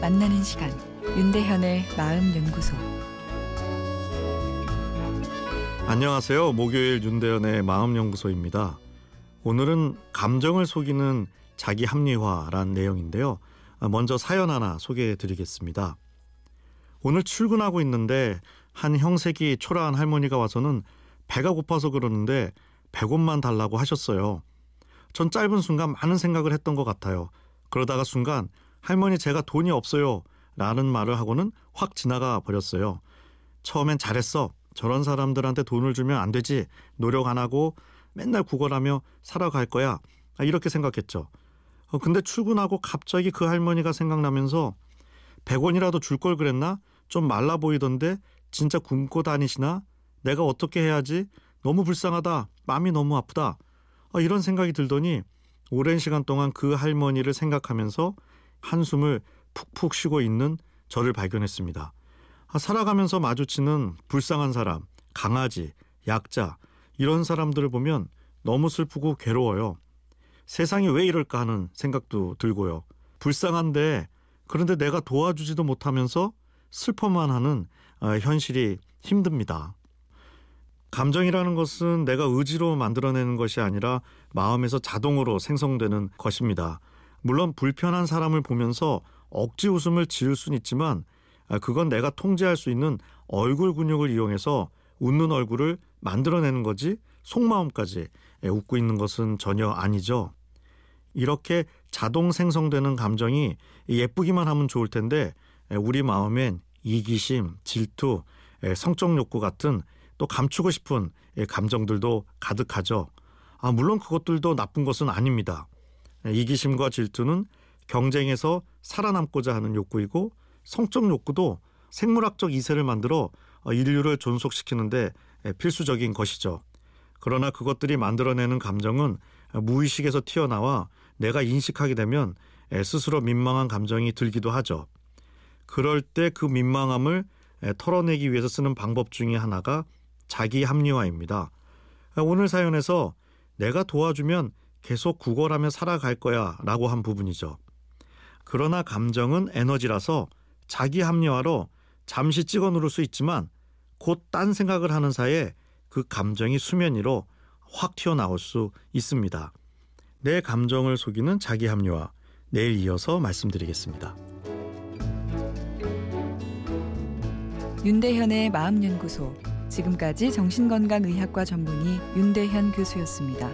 만나는 시간 윤대현의 마음 연구소 안녕하세요. 목요일 윤대현의 마음 연구소입니다. 오늘은 감정을 속이는 자기 합리화란 내용인데요. 먼저 사연 하나 소개해 드리겠습니다. 오늘 출근하고 있는데 한 형색이 초라한 할머니가 와서는 배가 고파서 그러는데 100원만 달라고 하셨어요. 전 짧은 순간 많은 생각을 했던 것 같아요. 그러다가 순간 할머니 제가 돈이 없어요 라는 말을 하고는 확 지나가 버렸어요. 처음엔 잘했어. 저런 사람들한테 돈을 주면 안 되지. 노력 안 하고 맨날 구걸하며 살아갈 거야. 아, 이렇게 생각했죠. 어, 근데 출근하고 갑자기 그 할머니가 생각나면서 100원이라도 줄 걸 그랬나? 좀 말라 보이던데 진짜 굶고 다니시나? 내가 어떻게 해야지? 너무 불쌍하다. 마음이 너무 아프다. 아, 이런 생각이 들더니 오랜 시간 동안 그 할머니를 생각하면서 한숨을 푹푹 쉬고 있는 저를 발견했습니다. 아, 살아가면서 마주치는 불쌍한 사람, 강아지, 약자 이런 사람들을 보면 너무 슬프고 괴로워요. 세상이 왜 이럴까 하는 생각도 들고요. 불쌍한데 그런데 내가 도와주지도 못하면서 슬퍼만 하는 아, 현실이 힘듭니다. 감정이라는 것은 내가 의지로 만들어내는 것이 아니라 마음에서 자동으로 생성되는 것입니다. 물론 불편한 사람을 보면서 억지 웃음을 지을 수는 있지만 아, 그건 내가 통제할 수 있는 얼굴 근육을 이용해서 웃는 얼굴을 만들어내는 거지 속마음까지 예, 웃고 있는 것은 전혀 아니죠. 이렇게 자동 생성되는 감정이 예쁘기만 하면 좋을 텐데 예, 우리 마음엔 이기심, 질투, 예, 성적 욕구 같은 또 감추고 싶은 감정들도 가득하죠. 아, 물론 그것들도 나쁜 것은 아닙니다. 이기심과 질투는 경쟁에서 살아남고자 하는 욕구이고 성적 욕구도 생물학적 이세를 만들어 인류를 존속시키는데 필수적인 것이죠. 그러나 그것들이 만들어내는 감정은 무의식에서 튀어나와 내가 인식하게 되면 스스로 민망한 감정이 들기도 하죠. 그럴 때 그 민망함을 털어내기 위해서 쓰는 방법 중의 하나가 자기 합리화입니다. 오늘 사연에서 내가 도와주면 계속 구걸하며 살아갈 거야 라고 한 부분이죠. 그러나 감정은 에너지라서 자기 합리화로 잠시 찍어 누를 수 있지만 곧 딴 생각을 하는 사이에 그 감정이 수면 위로 확 튀어나올 수 있습니다. 내 감정을 속이는 자기 합리화 내일 이어서 말씀드리겠습니다. 윤대현의 마음연구소 지금까지 정신건강의학과 전문의 윤대현 교수였습니다.